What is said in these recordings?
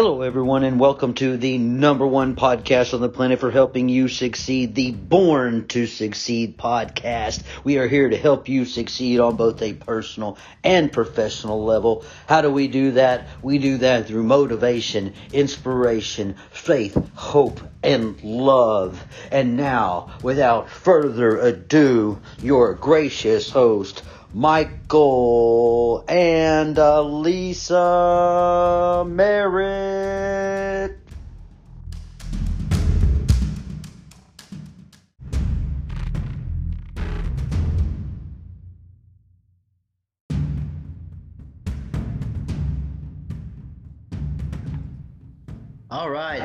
Hello, everyone, and welcome to the number one podcast on the planet for helping you succeed, the Born to Succeed podcast. We are here to help you succeed on both a personal and professional level. How do we do that? We do that through motivation, inspiration, faith, hope, and love. And now, without further ado, your gracious host, Michael and Lisa Merritt.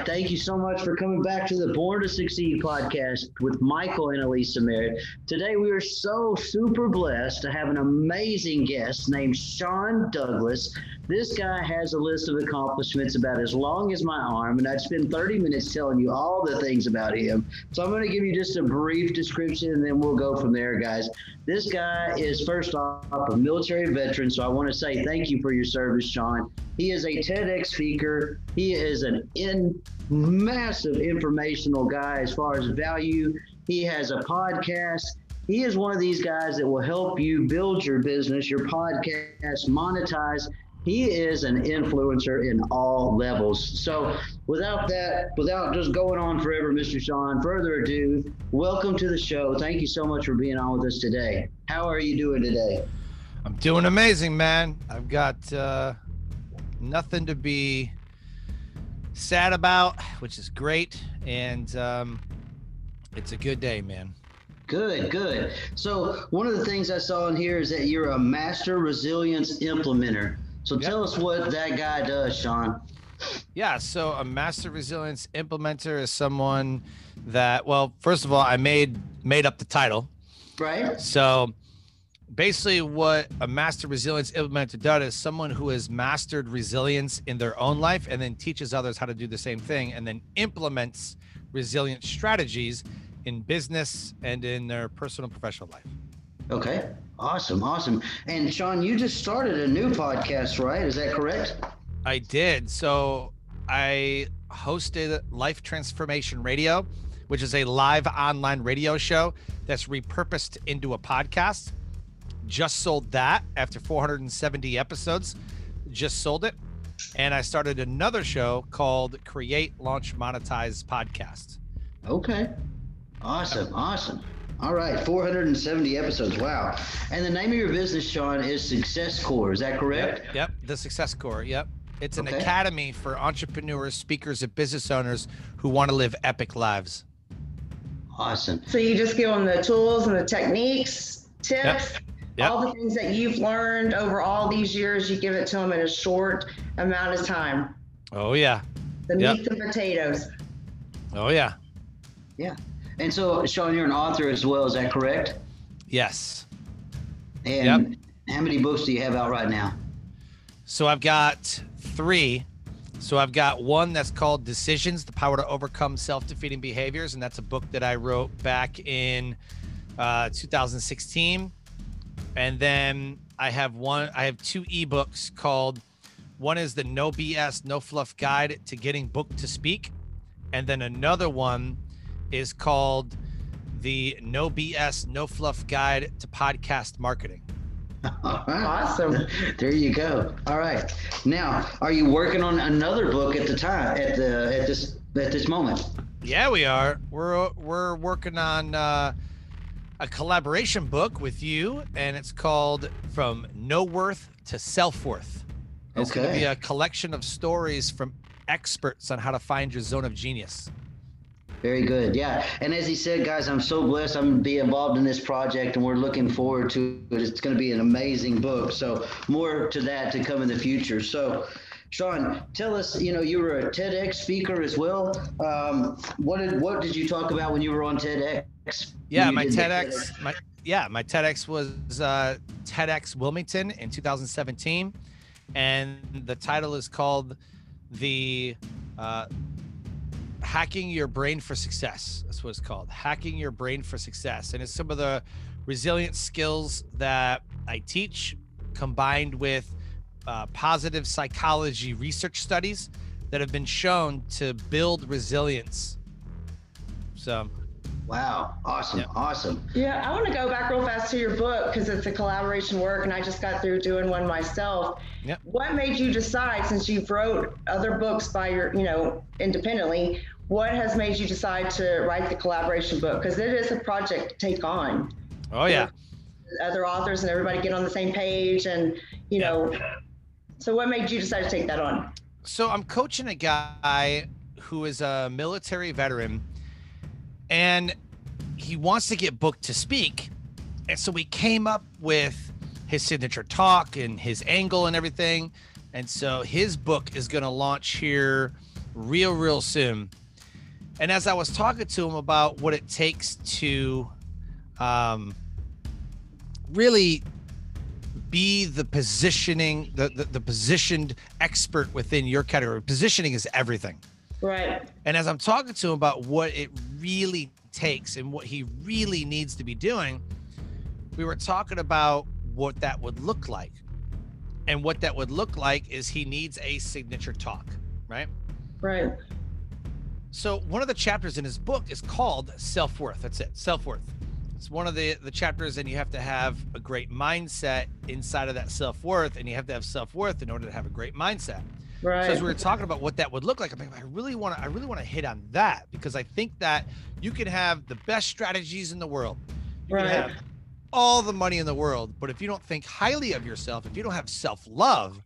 Thank you so much for coming back to the Born to Succeed podcast with Michael and Elisa Merritt. Today, we are so super blessed to have an amazing guest named Sean Douglas. This guy has a list of accomplishments about as long as my arm, and I'd spend 30 minutes telling you all the things about him. So I'm going to give you just a brief description, and then we'll go from there, guys. This guy is, first off, a military veteran, so I want to say thank you for your service, Sean. He is a TEDx speaker. He is an in massive informational guy as far as value. He has a podcast. He is one of these guys that will help you build your business, your podcast, monetize. He is an influencer in all levels. So, without that, without just going on forever, Mr. Sean, further ado, welcome to the show. Thank you so much for being on with us today. How are you doing today? I'm doing amazing, man. I've got uh, nothing to be sad about, which is great. And um, it's a good day, man. Good, good. So, one of the things I saw in here is that you're a master resilience implementer. So, yep. tell us what that guy does, Sean. Yeah, so a master resilience implementer is someone that, well, first of all, I made made up the title. Right. So basically what a master resilience implementer does is someone who has mastered resilience in their own life and then teaches others how to do the same thing and then implements resilient strategies in business and in their personal professional life. Okay. Awesome. Awesome. And Sean, you just started a new podcast, right? Is that correct? I did. So I hosted Life Transformation Radio, which is a live online radio show that's repurposed into a podcast just sold that after 470 episodes. Just sold it. And I started another show called Create, Launch, Monetize Podcast. Okay. Awesome. Awesome. All right. 470 episodes. Wow. And the name of your business, Sean, is Success Core. Is that correct? Yep. yep. The Success Core. Yep. It's an okay. academy for entrepreneurs, speakers, and business owners who want to live epic lives. Awesome. So you just give them the tools and the techniques, tips, yep. Yep. All the things that you've learned over all these years, you give it to them in a short amount of time. Oh yeah. The yep. meat and potatoes. Oh yeah. Yeah. And so, Sean, you're an author as well. Is that correct? Yes. And yep. how many books do you have out right now? So I've got three. So I've got one that's called Decisions: The Power to Overcome Self-Defeating Behaviors, and that's a book that I wrote back in uh, 2016. And then I have one, I have two ebooks called one is the No BS, No Fluff Guide to Getting Booked to Speak. And then another one is called the No BS, No Fluff Guide to Podcast Marketing. Awesome. there you go. All right. Now, are you working on another book at the time at the at this at this moment? Yeah, we are. We're we're working on uh a collaboration book with you, and it's called From No Worth to Self Worth. It's okay. going to be a collection of stories from experts on how to find your zone of genius. Very good. Yeah. And as he said, guys, I'm so blessed I'm be involved in this project and we're looking forward to it. It's going to be an amazing book. So more to that to come in the future. So Sean, tell us, you know, you were a TEDx speaker as well. Um, what did what did you talk about when you were on TEDx? Yeah, my TEDx, my yeah, my TEDx was uh, TEDx Wilmington in 2017, and the title is called the uh, Hacking Your Brain for Success. That's what it's called, Hacking Your Brain for Success, and it's some of the resilient skills that I teach combined with uh, positive psychology research studies that have been shown to build resilience. So, wow, awesome, yeah. awesome. Yeah, I want to go back real fast to your book because it's a collaboration work, and I just got through doing one myself. Yep. What made you decide, since you've wrote other books by your, you know, independently, what has made you decide to write the collaboration book? Because it is a project to take on. Oh yeah. Other authors and everybody get on the same page, and you know. So what made you decide to take that on? So I'm coaching a guy who is a military veteran, and he wants to get booked to speak, and so we came up with his signature talk and his angle and everything. And so his book is going to launch here real, real soon. And as I was talking to him about what it takes to um, really be the positioning, the, the, the positioned expert within your category, positioning is everything. Right. And as I'm talking to him about what it really takes and what he really needs to be doing, we were talking about what that would look like. And what that would look like is he needs a signature talk, right? Right. So one of the chapters in his book is called self-worth. That's it, self-worth. It's one of the the chapters, and you have to have a great mindset inside of that self-worth, and you have to have self-worth in order to have a great mindset. Right. So as we were talking about what that would look like, I'm like, I really want to, I really want to hit on that because I think that you can have the best strategies in the world. You right. can have all the money in the world, but if you don't think highly of yourself, if you don't have self-love,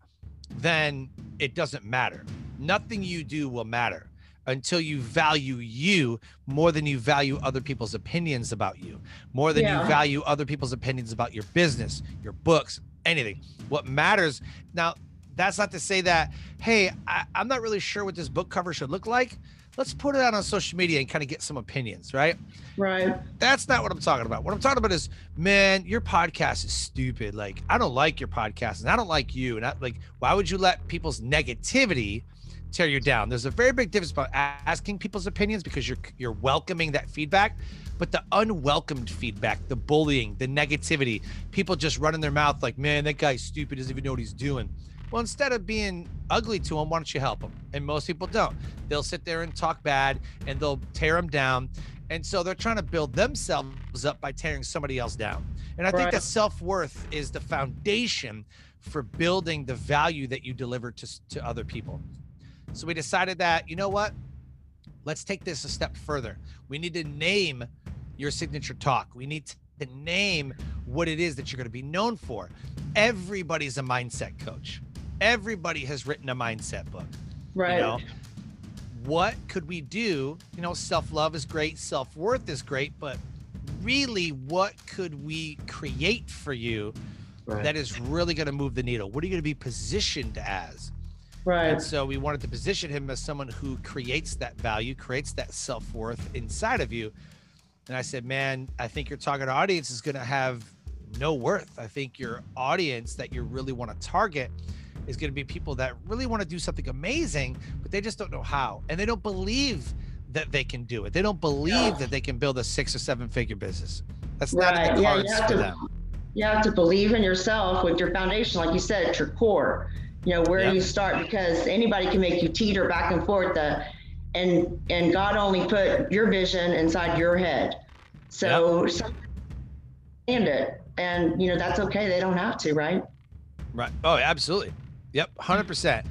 then it doesn't matter. Nothing you do will matter until you value you more than you value other people's opinions about you, more than yeah. you value other people's opinions about your business, your books, anything. What matters now, that's not to say that, hey, I, am not really sure what this book cover should look like. Let's put it out on social media and kind of get some opinions, right? Right. That's not what I'm talking about. What I'm talking about is, man, your podcast is stupid. Like, I don't like your podcast and I don't like you. And I like, why would you let people's negativity tear you down. There's a very big difference about asking people's opinions because you're you're welcoming that feedback, but the unwelcomed feedback, the bullying, the negativity, people just running their mouth like, "Man, that guy's stupid, doesn't even know what he's doing." Well, instead of being ugly to him, why don't you help him? And most people don't. They'll sit there and talk bad and they'll tear him down. And so they're trying to build themselves up by tearing somebody else down. And I right. think that self worth is the foundation for building the value that you deliver to, to other people. So we decided that, you know what? Let's take this a step further. We need to name your signature talk. We need to name what it is that you're going to be known for. Everybody's a mindset coach. Everybody has written a mindset book. Right. You know? What could we do? You know, self love is great, self worth is great, but really, what could we create for you right. that is really going to move the needle? What are you going to be positioned as? Right. And so we wanted to position him as someone who creates that value, creates that self worth inside of you. And I said, man, I think your target audience is going to have no worth. I think your audience that you really want to target is going to be people that really want to do something amazing, but they just don't know how. And they don't believe that they can do it. They don't believe yeah. that they can build a six or seven figure business. That's right. not in the cards yeah, for to, them. You have to believe in yourself with your foundation, like you said, at your core you know where yep. you start because anybody can make you teeter back and forth the, and and god only put your vision inside your head. So yep. and it and you know that's okay they don't have to right? Right. Oh absolutely. Yep 100%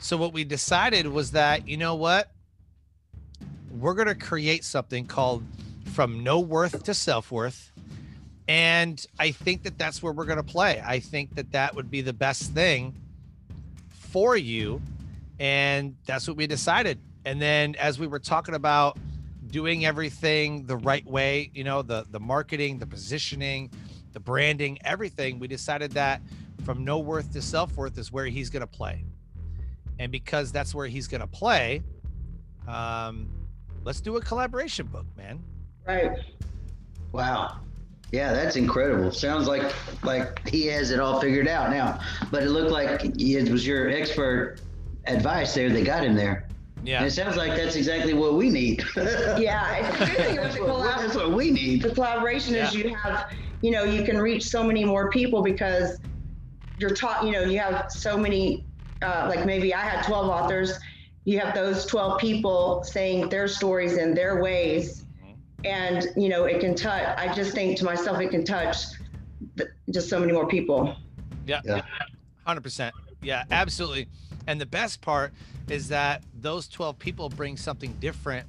so what we decided was that you know what? We're going to create something called from no worth to self-worth and i think that that's where we're going to play. I think that that would be the best thing for you. And that's what we decided. And then as we were talking about doing everything the right way, you know, the the marketing, the positioning, the branding, everything, we decided that from no worth to self worth is where he's going to play. And because that's where he's going to play, um, let's do a collaboration book, man. Right. Wow. Yeah, that's incredible. Sounds like like he has it all figured out now. But it looked like it was your expert advice there that got him there. Yeah. And it sounds like that's exactly what we need. yeah, it's good thing that's, what, that's what we need. The collaboration yeah. is you have, you know, you can reach so many more people because you're taught, you know, you have so many, uh, like maybe I had 12 authors you have those 12 people saying their stories in their ways and you know it can touch i just think to myself it can touch just so many more people yeah, yeah. 100% yeah absolutely and the best part is that those 12 people bring something different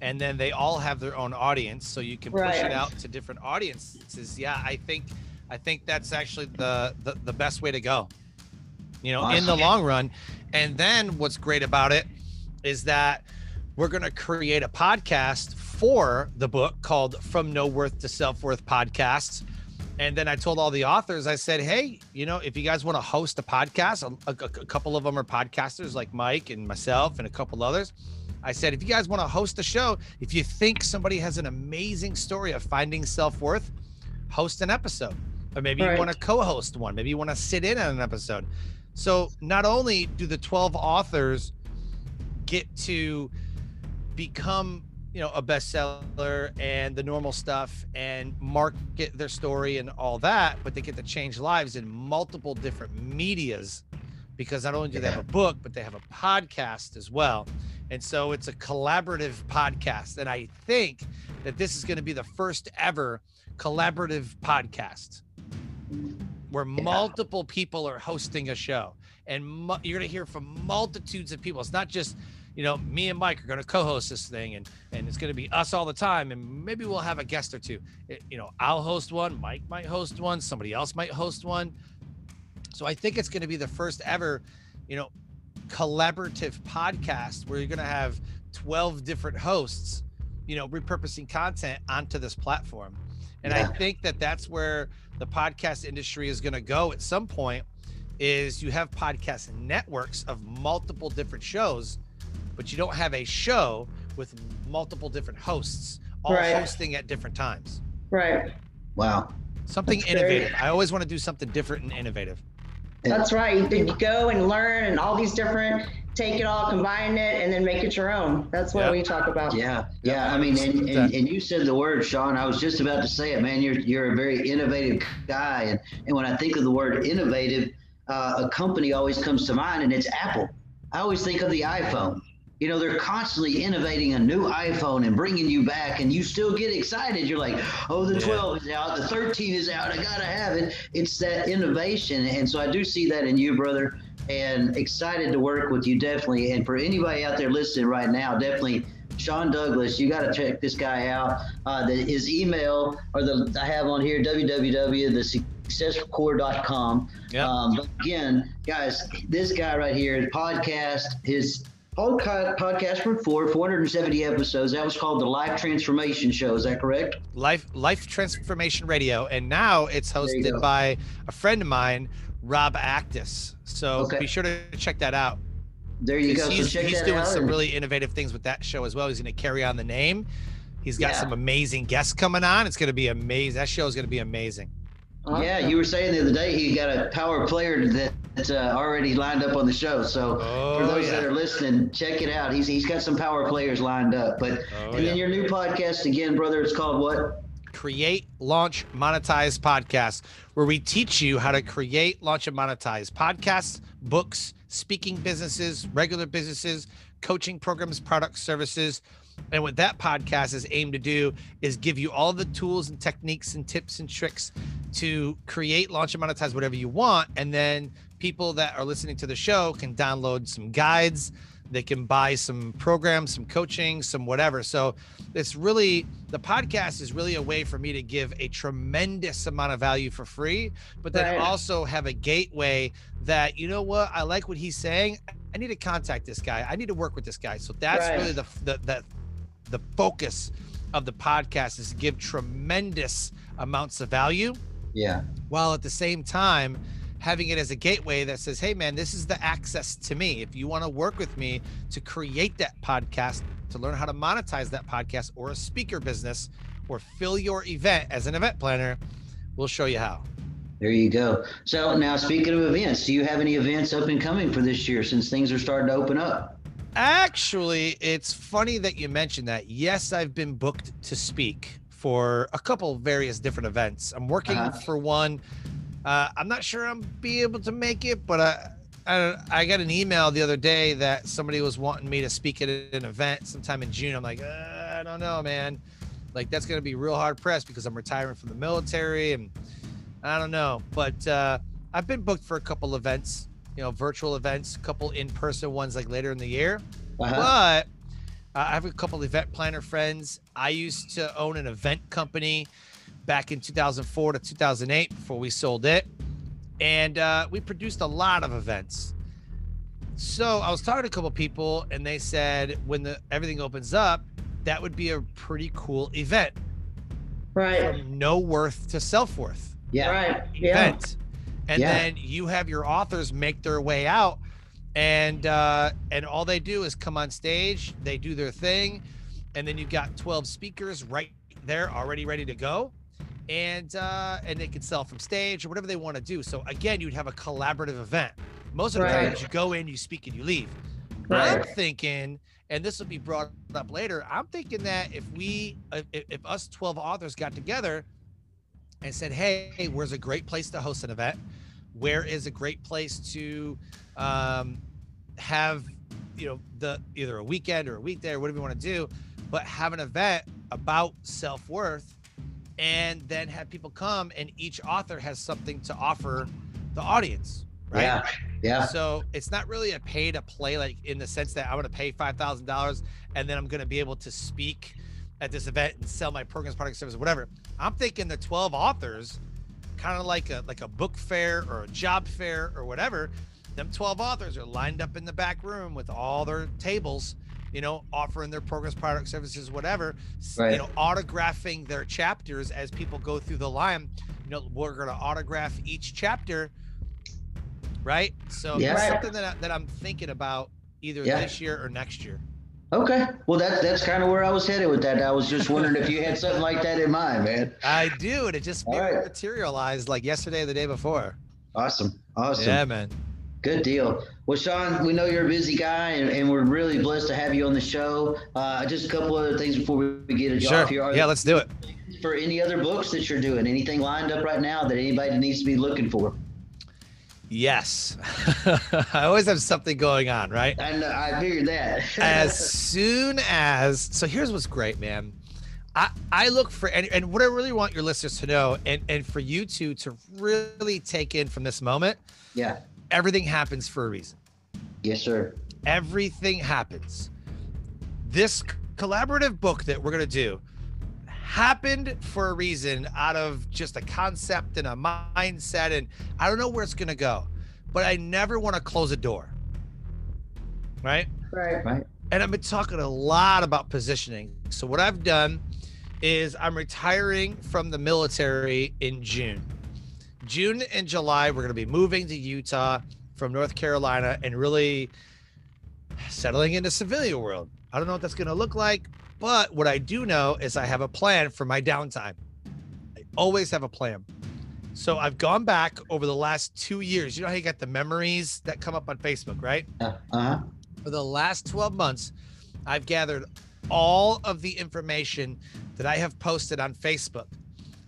and then they all have their own audience so you can push right. it out to different audiences yeah i think i think that's actually the the, the best way to go you know awesome. in the long run and then what's great about it is that we're going to create a podcast for the book called from no worth to self-worth podcasts and then I told all the authors, I said, hey, you know, if you guys want to host a podcast, um, a, a, a, couple of them are podcasters like Mike and myself and a couple others. I said, if you guys want to host a show, if you think somebody has an amazing story of finding self worth, host an episode. Or maybe right. you want to co host one. Maybe you want to sit in on an episode. So not only do the 12 authors get to become you know a bestseller and the normal stuff and market their story and all that but they get to change lives in multiple different medias because not only do they have a book but they have a podcast as well. And so it's a collaborative podcast and i think that this is going to be the first ever collaborative podcast where yeah. multiple people are hosting a show and mu- you're going to hear from multitudes of people. It's not just you know, me and Mike are going to co-host this thing, and and it's going to be us all the time, and maybe we'll have a guest or two. It, you know, I'll host one, Mike might host one, somebody else might host one. So I think it's going to be the first ever, you know, collaborative podcast where you're going to have 12 different hosts, you know, repurposing content onto this platform. And yeah. I think that that's where the podcast industry is going to go at some point is you have podcast networks of multiple different shows but you don't have a show with multiple different hosts all right. hosting at different times. Right. Wow. Something That's innovative. Very... I always want to do something different and innovative. That's right. You go and learn and all these different take it all, combine it, and then make it your own. That's what yep. we talk about. Yeah, yeah. I mean, and, and, and, you said the word, Sean. I was just about to say it, man. You're you're a very innovative guy, and and when I think of the word innovative, uh, a company always comes to mind, and it's Apple. I always think of the iPhone you know they're constantly innovating a new iphone and bringing you back and you still get excited you're like oh the 12 is out the 13 is out i gotta have it it's that innovation and so i do see that in you brother and excited to work with you definitely and for anybody out there listening right now definitely Sean Douglas, you got to check this guy out. Uh, the, his email or the I have on here www.thesuccesscore.com. Yep. Um, but again, guys, this guy right here, podcast, his podcast for four, 470 episodes. That was called the Life Transformation Show. Is that correct? Life Life Transformation Radio, and now it's hosted by a friend of mine, Rob Actis. So okay. be sure to check that out. There you go. He's, so he's doing some and... really innovative things with that show as well. He's going to carry on the name. He's got yeah. some amazing guests coming on. It's going to be amazing. That show is going to be amazing. Yeah, you were saying the other day he got a power player that's uh, already lined up on the show. So oh, for those yeah. that are listening, check it out. He's he's got some power players lined up. But oh, and yeah. then your new podcast again, brother. It's called what? Create, launch, monetize podcast, where we teach you how to create, launch, and monetize podcasts, books, speaking businesses, regular businesses, coaching programs, products, services and what that podcast is aimed to do is give you all the tools and techniques and tips and tricks to create, launch, and monetize whatever you want. And then people that are listening to the show can download some guides. They can buy some programs, some coaching, some whatever. So it's really the podcast is really a way for me to give a tremendous amount of value for free, but then right. also have a gateway that, you know what, I like what he's saying. I need to contact this guy. I need to work with this guy. So that's right. really the, the, the the focus of the podcast is to give tremendous amounts of value. Yeah. While at the same time, having it as a gateway that says, hey, man, this is the access to me. If you want to work with me to create that podcast, to learn how to monetize that podcast or a speaker business or fill your event as an event planner, we'll show you how. There you go. So now, speaking of events, do you have any events up and coming for this year since things are starting to open up? Actually, it's funny that you mentioned that. Yes, I've been booked to speak for a couple various different events. I'm working uh-huh. for one. Uh, I'm not sure I'm be able to make it, but uh, I, I got an email the other day that somebody was wanting me to speak at an event sometime in June. I'm like, uh, I don't know, man. Like that's gonna be real hard pressed because I'm retiring from the military and I don't know. But uh, I've been booked for a couple events, you know, virtual events, a couple in-person ones like later in the year. Uh-huh. But uh, I have a couple event planner friends. I used to own an event company back in 2004 to 2008 before we sold it and uh, we produced a lot of events. So I was talking to a couple people, and they said when the everything opens up, that would be a pretty cool event. Right. From no worth to self worth. Yeah. Right. Event. Yeah. And yeah. then you have your authors make their way out, and uh, and all they do is come on stage, they do their thing, and then you've got 12 speakers right there already ready to go and uh, and they can sell from stage or whatever they want to do. So again, you'd have a collaborative event. Most of the right. times you go in, you speak, and you leave. Right. I'm thinking, and this will be brought up later. I'm thinking that if we, if, if us 12 authors got together and said, "Hey, where's a great place to host an event? Where is a great place to um, have, you know, the either a weekend or a weekday or whatever you want to do, but have an event about self worth." and then have people come and each author has something to offer the audience right yeah yeah so it's not really a pay to play like in the sense that i'm going to pay $5000 and then i'm going to be able to speak at this event and sell my programs product service whatever i'm thinking the 12 authors kind of like a like a book fair or a job fair or whatever them 12 authors are lined up in the back room with all their tables you know, offering their programs, product, services, whatever, right. you know, autographing their chapters as people go through the line. You know, we're going to autograph each chapter, right? So yeah. that's something that, I, that I'm thinking about either yeah. this year or next year. Okay. Well, that, that's kind of where I was headed with that. I was just wondering if you had something like that in mind, man. I do. And it just right. materialized like yesterday or the day before. Awesome. Awesome. Yeah, man. Good deal. Well, Sean, we know you're a busy guy, and, and we're really blessed to have you on the show. Uh, just a couple other things before we get it sure. off here. Are yeah, let's do it. For any other books that you're doing, anything lined up right now that anybody needs to be looking for? Yes. I always have something going on, right? I know, I figured that. as soon as so here's what's great, man. I, I look for and, and what I really want your listeners to know and, and for you two to really take in from this moment. Yeah everything happens for a reason. Yes, sir. Everything happens. This collaborative book that we're going to do happened for a reason out of just a concept and a mindset. And I don't know where it's going to go, but I never want to close a door. Right? Right. Right. And I've been talking a lot about positioning. So, what I've done is I'm retiring from the military in June. June and July, we're going to be moving to Utah from North Carolina and really settling into civilian world. I don't know what that's going to look like, but what I do know is I have a plan for my downtime. I always have a plan. So I've gone back over the last two years. You know how you got the memories that come up on Facebook, right? Uh huh. For the last 12 months, I've gathered all of the information that I have posted on Facebook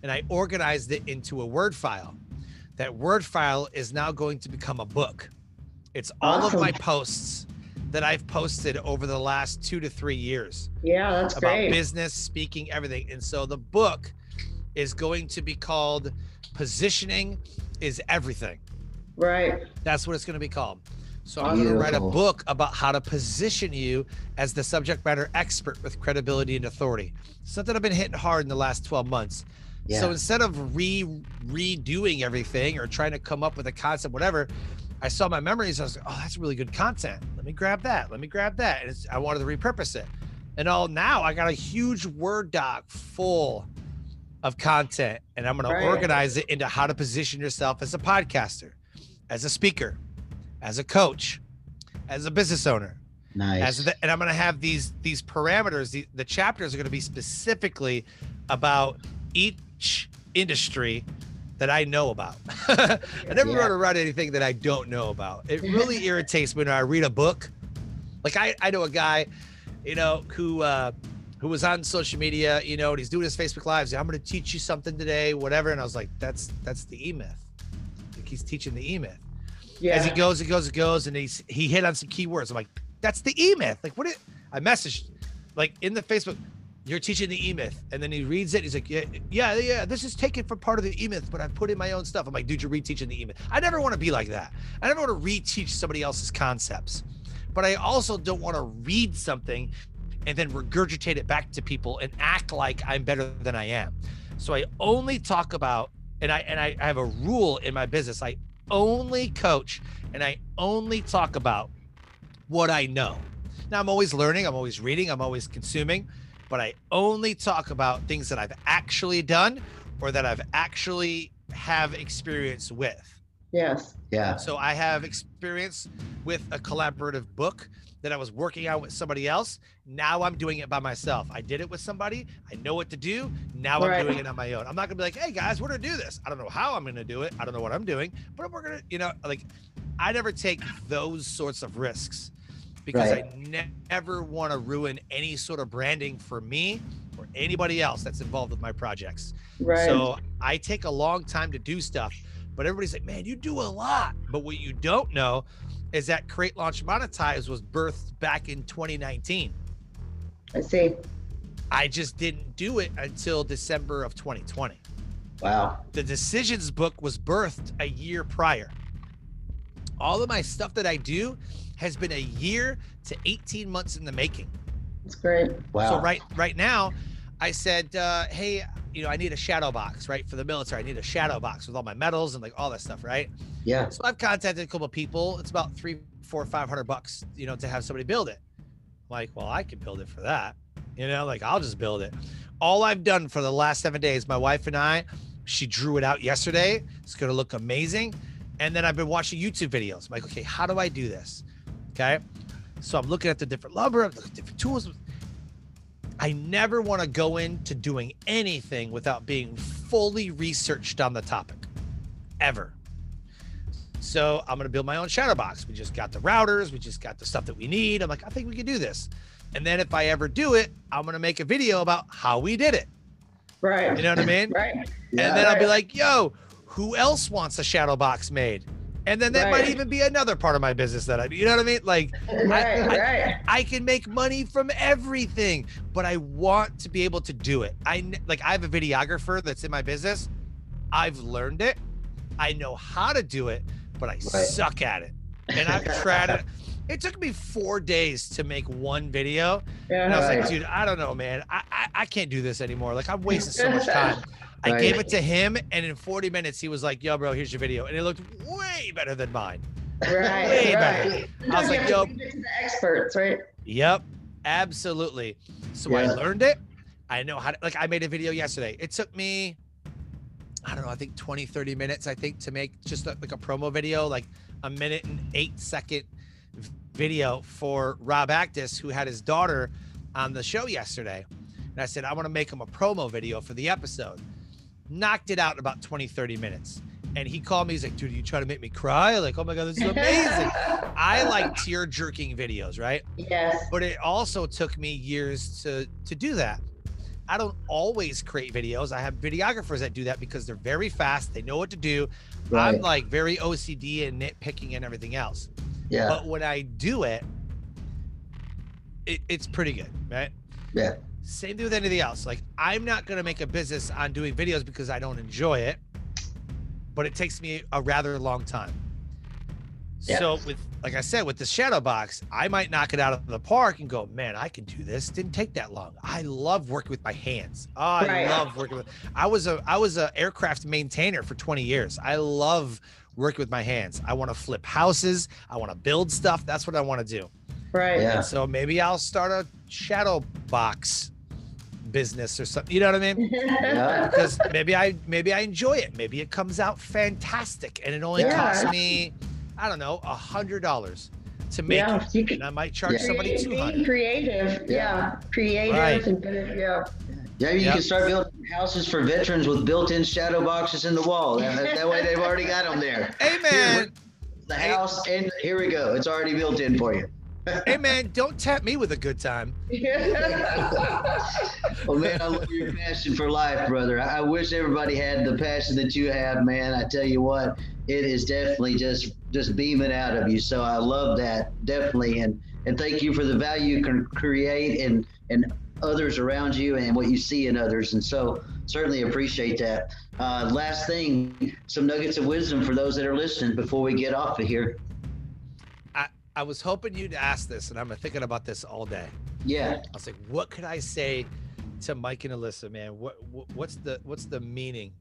and I organized it into a Word file that Word file is now going to become a book. It's all awesome. of my posts that I've posted over the last two to three years. Yeah, that's about great. business, speaking, everything. And so the book is going to be called Positioning is Everything. Right. That's what it's going to be called. So I'm going to write a book about how to position you as the subject matter expert with credibility and authority. Something I've been hitting hard in the last 12 months. Yeah. So instead of re redoing everything or trying to come up with a concept, whatever, I saw my memories. I was like, oh, that's really good content. Let me grab that. Let me grab that. And I wanted to repurpose it. And all now I got a huge Word doc full of content, and I'm going right. to organize it into how to position yourself as a podcaster, as a speaker, as a coach, as a business owner. Nice. The, and I'm going to have these these parameters. The, the chapters are going to be specifically about each industry that I know about. I never yeah. want to write anything that I don't know about. It really irritates me when I read a book. Like I, I know a guy, you know, who uh, who was on social media, you know, and he's doing his Facebook lives. I'm going to teach you something today, whatever. And I was like, that's that's the E Myth. Like he's teaching the E Myth. yeah. as he goes, he goes, he goes, and he's he hit on some keywords. I'm like, that's the E Myth. Like, what? It, I messaged like in the Facebook. You're teaching the E Myth, and then he reads it. He's like, yeah, yeah, yeah. This is taken from part of the E Myth, but I've put in my own stuff. I'm like, dude, you're reteaching the E Myth. I never want to be like that. I never want to reteach somebody else's concepts, but I also don't want to read something and then regurgitate it back to people and act like I'm better than I am. So I only talk about, and I and I, I have a rule in my business. I only coach and I only talk about what I know. Now I'm always learning, I'm always reading, I'm always consuming, but I only talk about things that I've actually done or that I've actually have experience with. Yes. Yeah. So I have experience with a collaborative book that I was working on with somebody else. Now I'm doing it by myself. I did it with somebody. I know what to do. Now right. I'm doing it on my own. I'm not gonna be like, hey guys, we're gonna do this. I don't know how I'm gonna do it. I don't know what I'm doing, but we're gonna, you know, like I never take those sorts of risks because right. I ne- never want to ruin any sort of branding for me or anybody else that's involved with my projects. Right. So I take a long time to do stuff, but everybody's like, man, you do a lot. But what you don't know is that Create Launch Monetize was birthed back in 2019. I see. I just didn't do it until December of 2020. Wow. The Decisions book was birthed a year prior. All of my stuff that I do has been a year to 18 months in the making. That's great. Wow. So right right now, I said, uh, hey, you know, I need a shadow box, right? For the military, I need a shadow box with all my medals and like all that stuff, right? Yeah. So I've contacted a couple of people. It's about three, four, five hundred bucks, you know, to have somebody build it. I'm like, well, I can build it for that. You know, like I'll just build it. All I've done for the last seven days, my wife and I, she drew it out yesterday. It's gonna look amazing. And then I've been watching YouTube videos. I'm like, okay, how do I do this? Okay. So I'm looking at the different lumber, I'm looking at different tools. I never want to go into doing anything without being fully researched on the topic, ever. So I'm going to build my own shadow box. We just got the routers, we just got the stuff that we need. I'm like, I think we can do this. And then if I ever do it, I'm going to make a video about how we did it. Right. You know what I mean? right. And yeah, then right. I'll be like, yo, who else wants a shadow box made? and then that right. might even be another part of my business that I, you know what I mean? Like, right, I, right. I, I, can make money from everything, but I want to be able to do it. I like, I have a videographer that's in my business. I've learned it. I know how to do it, but I suck at it. And I've tried it. It took me four days to make one video. Yeah, and I was like, dude, I don't know, man. I, I, I can't do this anymore. Like, I'm wasting so much time. I right. gave it to him, and in 40 minutes, he was like, "Yo, bro, here's your video," and it looked way better than mine. Right, way right. better. I was like, "Yo, to the experts, right?" Yep, absolutely. So yeah. I learned it. I know how to. Like, I made a video yesterday. It took me, I don't know, I think 20, 30 minutes. I think to make just a, like a promo video, like a minute and eight second video for Rob Actis, who had his daughter on the show yesterday. And I said, I want to make him a promo video for the episode knocked it out in about 20, 30 minutes. And he called me. He's like, dude, you try to make me cry? Like, oh my God, this is amazing. I like tear jerking videos, right? Yes. But it also took me years to to do that. I don't always create videos. I have videographers that do that because they're very fast. They know what to do. Right. I'm like very OCD and nitpicking and everything else. Yeah. But when I do it, it it's pretty good, right? Yeah. Same thing with anything else. Like I'm not gonna make a business on doing videos because I don't enjoy it, but it takes me a rather long time. Yeah. So with like I said, with the shadow box, I might knock it out of the park and go, man, I can do this. Didn't take that long. I love working with my hands. Oh, I right. love working with. I was a I was a aircraft maintainer for 20 years. I love working with my hands. I want to flip houses. I want to build stuff. That's what I want to do. Right. Yeah. And so maybe I'll start a shadow box business or something. You know what I mean? Yeah. because maybe I maybe I enjoy it. Maybe it comes out fantastic, and it only yeah. costs me, I don't know, a hundred dollars to make yeah, it. Can, and I might charge yeah. somebody two hundred. Creative, yeah, creative right. and yeah. Yeah, you yep. can start building houses for veterans with built-in shadow boxes in the wall. That, that way, they've already got them there. Amen. the house, and here we go. It's already built in for you. Hey man, don't tap me with a good time. well, man, I love your passion for life, brother. I wish everybody had the passion that you have, man. I tell you what, it is definitely just just beaming out of you. So I love that definitely, and and thank you for the value you can create and and others around you and what you see in others. And so certainly appreciate that. Uh, last thing, some nuggets of wisdom for those that are listening before we get off of here. I, was hoping you'd ask this, and I'm thinking about this all day. Yeah. I was like, what could I say to Mike and Alyssa, man? What, what what's the what's the meaning?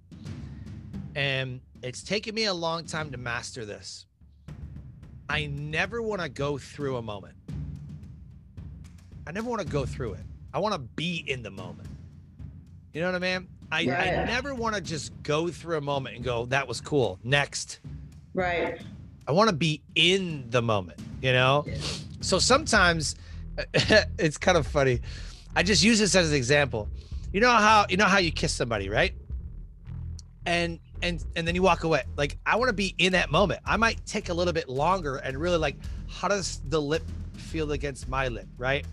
And it's taken me a long time to master this. I never want to go through a moment. I never want to go through it. I want to be in the moment. You know what I mean? I, right. I never want to just go through a moment and go, that was cool. Next. Right. I want to be in the moment, you know? Yeah. So sometimes it's kind of funny. I just use this as an example. You know how you know how you kiss somebody, right? And and and then you walk away. Like I want to be in that moment. I might take a little bit longer and really like how does the lip feel against my lip, right?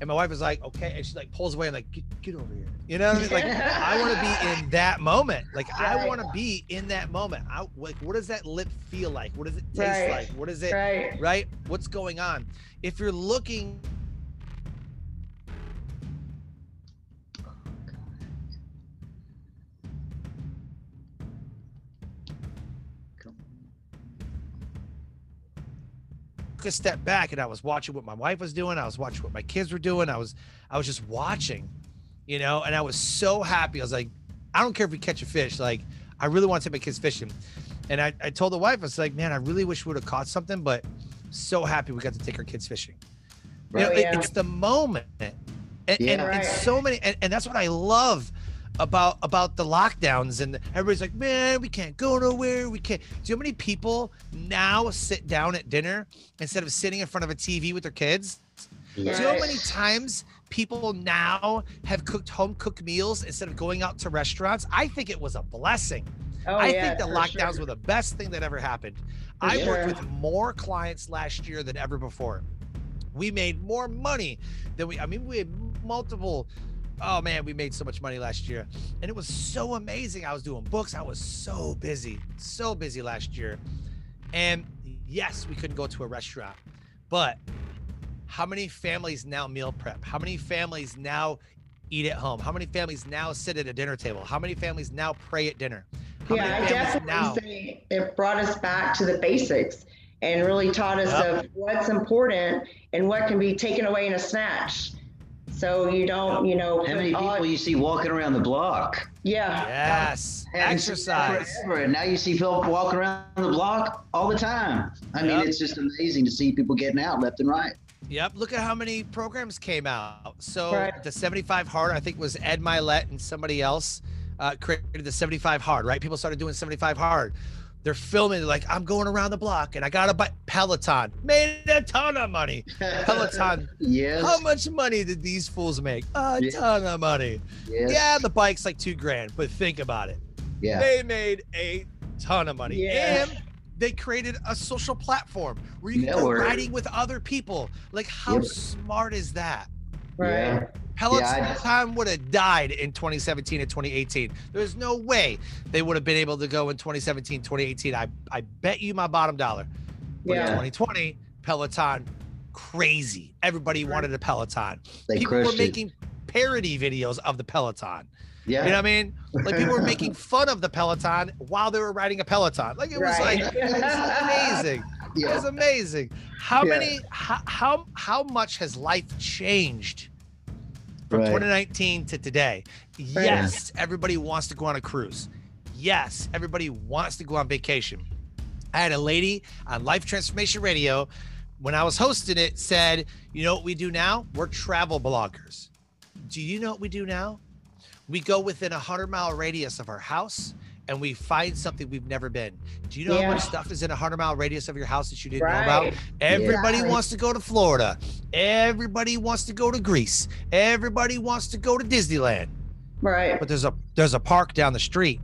And my wife was like, okay. And she like pulls away and like, get, get over here. You know what I mean? Like, I want to be in that moment. Like, right. I want to be in that moment. I like, what does that lip feel like? What does it taste right. like? What is it? Right. right. What's going on? If you're looking took a step back and I was watching what my wife was doing. I was watching what my kids were doing. I was, I was just watching, you know, and I was so happy. I was like, I don't care if we catch a fish. Like, I really want to take my kids fishing. And I, I told the wife, I was like, man, I really wish we would have caught something, but so happy we got to take our kids fishing. Right, you know, oh, yeah. it, it's the moment. And, yeah, and, right. and so many, and, and that's what I love about about the lockdowns and everybody's like man we can't go nowhere. We can't. Do you know how many people now sit down at dinner instead of sitting in front of a tv with their kids? Yes. do you know how many times people now have cooked home cooked meals instead of going out to restaurants? I think it was a blessing. Oh, i yeah, think the lockdowns sure. were the best thing that ever happened. For i sure. worked with more clients last year than ever before. We made more money than we i mean we had multiple oh man, we made so much money last year. And it was so amazing. I was doing books. I was so busy, so busy last year. And yes, we couldn't go to a restaurant, but how many families now meal prep? How many families now eat at home? How many families now sit at a dinner table? How many families now pray at dinner? How yeah, I definitely now... say it brought us back to the basics and really taught us yep. of what's important and what can be taken away in a snatch. So you don't, you know. How many people you see walking around the block? Yeah. Yes. Exercise. Forever. And now you see people walking around the block all the time. I yep. mean, it's just amazing to see people getting out left and right. Yep. Look at how many programs came out. So right. the 75 hard, I think was Ed Mylett and somebody else uh, created the 75 hard, right? People started doing 75 hard they're filming like I'm going around the block and I got to buy Peloton. Made a ton of money. Peloton. yes. How much money did these fools make? A yeah. ton of money. Yes. Yeah, the bike's like two grand, but think about it. Yeah. They made a ton of money. Yeah. And they created a social platform where you can Network. go riding with other people. Like, how yep. smart is that? Right. Yeah. Peloton yeah, would have died in 2017 and 2018. There's no way they would have been able to go in 2017, 2018. I, I bet you my bottom dollar. But yeah. in 2020, Peloton, crazy. Everybody right. wanted a Peloton. They People were making it. parody videos of the Peloton. Yeah. You know what I mean? Like people were making fun of the Peloton while they were riding a Peloton. Like it was right. like it was amazing. Yeah. It was amazing. How yeah. many how, how how much has life changed from right. 2019 to today. Right. Yes, everybody wants to go on a cruise. Yes, everybody wants to go on vacation. I had a lady on Life Transformation Radio when I was hosting it said, "You know what we do now? We're travel bloggers. Do you know what we do now? We go within a 100 mile radius of our house and we find something we've never been. Do you know yeah. how much stuff is in a hundred mile radius of your house that you didn't right. know about? Everybody yeah. wants to go to Florida. Everybody wants to go to Greece. Everybody wants to go to Disneyland. Right. But there's a there's a park down the street.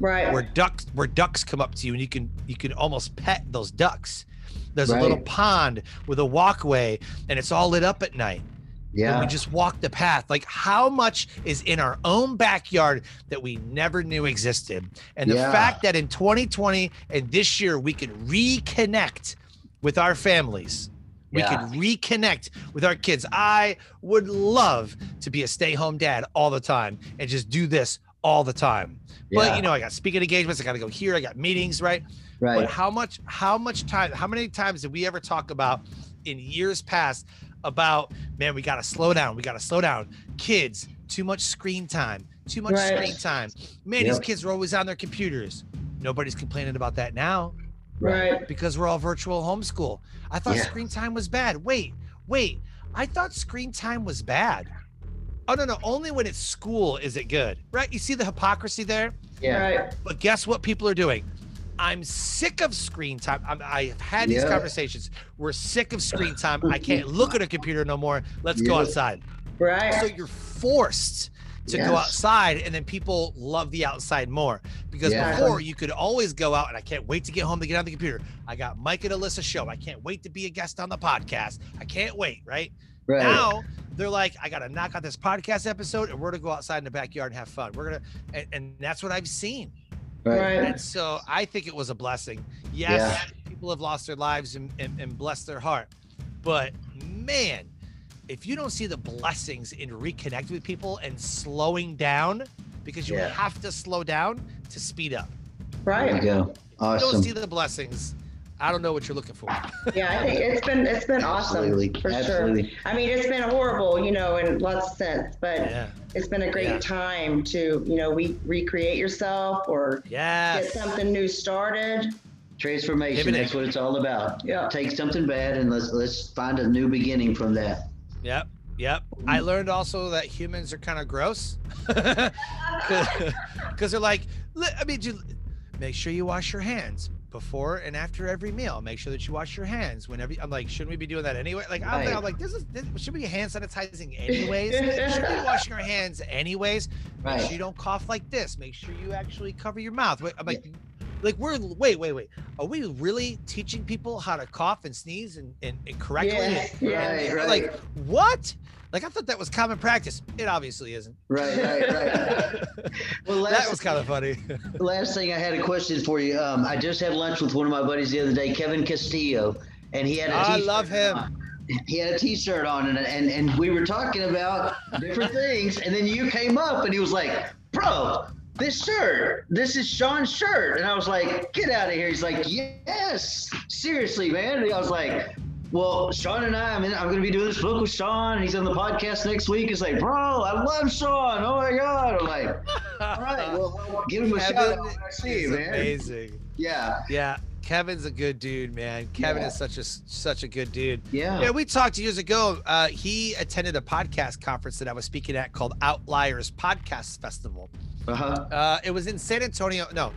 Right. Where ducks where ducks come up to you and you can you can almost pet those ducks. There's a little pond with a walkway, and it's all lit up at night. Yeah. And we just walk the path. Like, how much is in our own backyard that we never knew existed? And the Yeah. fact that in 2020 and this year we can reconnect with our families. We Yeah. can reconnect with our kids. I would love to be a stay-home dad all the time and just do this all the time. But Yeah. you know, I got speaking engagements. I got to go here. I got meetings, right? right. But how much, how much time, how many times did we ever talk about in years past about, man, we got to slow down. We got to slow down. Kids, too much screen time, too much Right. screen time. Man, Yep. these kids are always on their computers. Nobody's complaining about that now Right. because we're all virtual homeschool. I thought Yeah. screen time was bad. Wait, wait. I thought screen time was bad. Oh, no, no. Only when it's school is it good, right? You see the hypocrisy there? Yeah. Right. But guess what people are doing? I'm sick of screen time. I'm, I've had these Yeah. conversations. We're sick of screen time. I can't look at a computer no more. Let's go outside. Right. So you're forced to go outside, and then people love the outside more because Yeah. before you could always go out, and I can't wait to get home to get on the computer. I got Mike and Alyssa show. I can't wait to be a guest on the podcast. I can't wait, right? Right. Now they're like, I gotta knock out this podcast episode, and we're gonna go outside in the backyard and have fun. We're gonna, and, and that's what I've seen. Right. And so I think it was a blessing. Yes, people have lost their lives and, and, and blessed their heart. But man, if you don't see the blessings in reconnecting with people and slowing down, because you Yeah. have to slow down to speed up. There you Right. go. If you don't see the blessings, I don't know what you're looking for. Yeah, I think it's been it's been awesome Absolutely. for sure. Absolutely. I mean, it's been horrible, you know, in lots of sense, but Yeah. it's been a great Yeah. time to, you know, we recreate yourself or get something new started. Transformation. That's what it's all about. Yeah. Take something bad and let's let's find a new beginning from that. Yep. Yep. I learned also that humans are kind of gross. Because they're like, I mean, you, make sure you wash your hands before and after every meal. Make sure that you wash your hands whenever. I'm like, shouldn't we be doing that anyway? Like, I'm, I'm like, this is, this, should we be hand sanitizing anyways? should we be washing our hands anyways? Make Right. sure you don't cough like this. Make sure you actually cover your mouth. I'm like, like we're wait, wait, wait. Are we really teaching people how to cough and sneeze and, and, and correctly? Yeah, And- yeah. Right, right. Like what? Like I thought that was common practice. It obviously isn't. Right, right, right. Well, that was kind of funny. last thing I had a question for you. Um, I just had lunch with one of my buddies the other day, Kevin Castillo, and he had a I t-shirt love him. on. He had a T-shirt on, and, and and we were talking about different things, and then you came up, and he was like, "Bro, this shirt, this is Sean's shirt," and I was like, "Get out of here!" He's like, "Yes, seriously, man." And I was like, "Well, Sean and I, I mean, I'm going to be doing this book with Sean, he's on the podcast next week." It's like, "Bro, I love Sean. Oh my god!" I'm like, "All right, well, give him a shout out I see you, man." amazing. Yeah, Yeah, Kevin's a good dude, man. Kevin Yeah. is such a such a good dude. yeah, Yeah, we talked years ago. Uh, he attended a podcast conference that I was speaking at called Outliers Podcast Festival. Uh-huh. Uh, it was in San Antonio. No,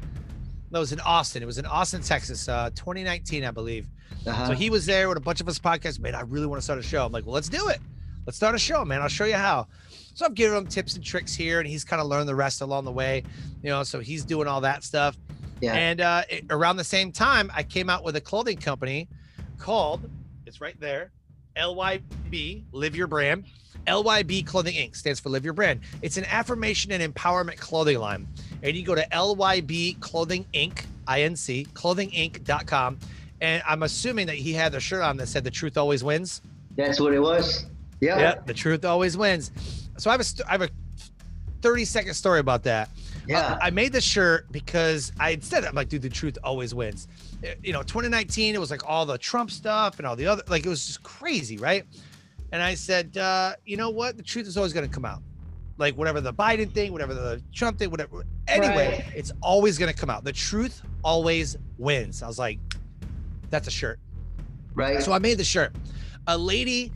no, it was in Austin. It was in Austin, Texas, uh, 2019, I believe. Uh-huh. So he was there with a bunch of us podcasts. Man, I really want to start a show. I'm like, well, let's do it. Let's start a show, man. I'll show you how. So I'm giving him tips and tricks here, and he's kind of learned the rest along the way. You know, so he's doing all that stuff. Yeah. And uh, it- around the same time, I came out with a clothing company called, it's right there, LYB, Live Your Brand. LYB Clothing Inc. stands for Live Your Brand. It's an affirmation and empowerment clothing line. And you go to LYB Clothing Inc. INC, clothinginc.com. And I'm assuming that he had the shirt on that said the truth always wins. That's what it was. Yeah. Yeah, the truth always wins. So I have a, st- I have a 30 second story about that. Yeah. Uh, I made the shirt because I said, I'm like, dude, the truth always wins. You know, 2019, it was like all the Trump stuff and all the other, like it was just crazy, right? And I said, uh, you know what? The truth is always going to come out. Like whatever the Biden thing, whatever the Trump thing, whatever. Anyway, Right. it's always going to come out. The truth always wins. I was like, that's a shirt. right. So I made the shirt. A lady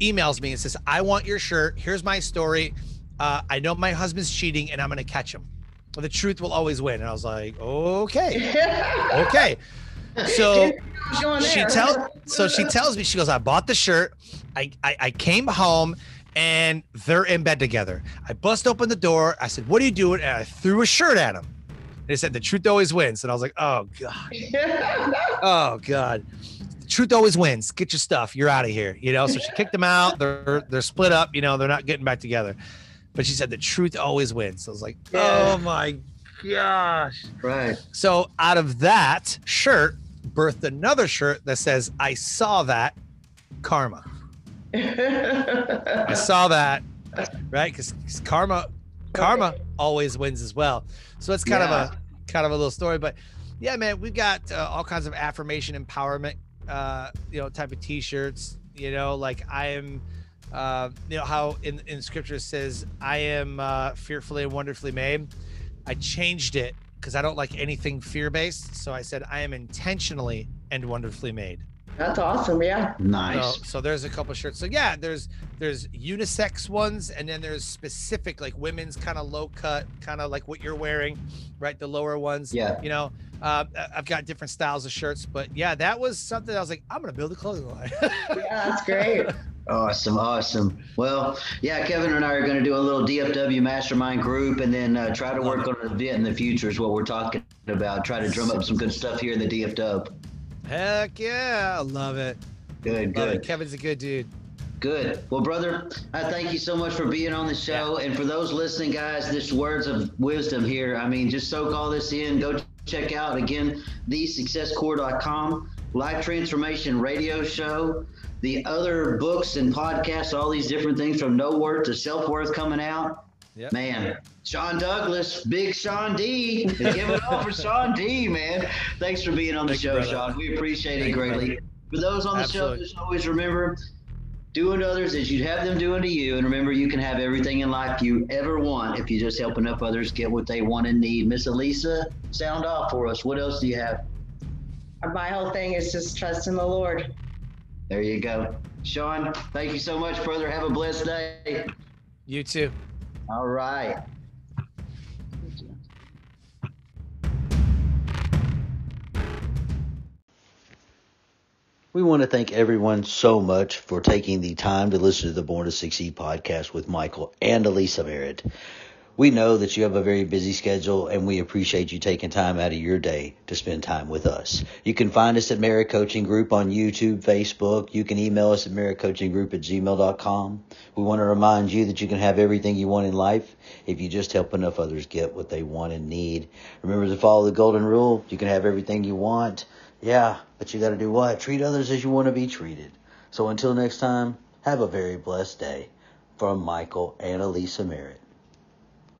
emails me and says, I want your shirt. Here's my story. Uh, I know my husband's cheating and I'm going to catch him. But the truth will always win. And I was like, okay, okay. So she there. tell so she tells me, she goes, I bought the shirt. I, I, I came home and they're in bed together. I bust open the door. I said, What are you doing? And I threw a shirt at him. And he said, The truth always wins. And I was like, Oh God. Oh God. The truth always wins. Get your stuff. You're out of here. You know, so she kicked them out. They're they're split up. You know, they're not getting back together. But she said the truth always wins. So I was like, Yeah. oh my gosh. Right. So out of that shirt, birthed another shirt that says, I saw that karma. I saw that, right? Because karma, karma always wins as well. So it's kind Yeah. of a kind of a little story, but yeah, man, we've got uh, all kinds of affirmation, empowerment, uh, you know, type of T-shirts. You know, like I am, uh, you know, how in in Scripture it says, "I am uh, fearfully and wonderfully made." I changed it because I don't like anything fear-based, so I said, "I am intentionally and wonderfully made." That's awesome. Yeah. Nice. So, so there's a couple shirts. So yeah, there's there's unisex ones, and then there's specific like women's kind of low cut, kind of like what you're wearing, right? The lower ones. Yeah. You know, uh, I've got different styles of shirts, but yeah, that was something I was like, I'm gonna build a clothing line. Yeah, that's great. Awesome, awesome. Well, yeah, Kevin and I are going to do a little DFW mastermind group, and then uh, try to work on an event in the future. Is what we're talking about. Try to drum up some good stuff here in the DFW. Heck yeah, I love it. Good, Love it. good, Kevin's a good dude. good. Well, brother, I thank you so much for being on the show, and for those listening, guys, this words of wisdom here. I mean, just soak all this in. Go check out again thesuccesscore.com, Life Transformation Radio Show. The other books and podcasts, all these different things from No Worth to Self Worth coming out. Yep. Man, Sean Douglas, big Sean D. Give it up for Sean D, man. Thanks for being on the Thank show, brother. Sean. We appreciate Thank it greatly. brother. For those on the Absolutely. show, just always remember doing to others as you'd have them do unto you. And remember, you can have everything in life you ever want if you just help enough others get what they want and need. Miss Elisa, sound off for us. What else do you have? My whole thing is just trust in the Lord. There you go. Sean, thank you so much, brother. Have a blessed day. You too. All right. We want to thank everyone so much for taking the time to listen to the Born to Succeed podcast with Michael and Elisa Merritt. We know that you have a very busy schedule and we appreciate you taking time out of your day to spend time with us. You can find us at Merit Coaching Group on YouTube, Facebook. You can email us at meritcoachinggroup at gmail.com. We want to remind you that you can have everything you want in life if you just help enough others get what they want and need. Remember to follow the golden rule. You can have everything you want. Yeah, but you got to do what? Treat others as you want to be treated. So until next time, have a very blessed day. From Michael and Elisa Merritt.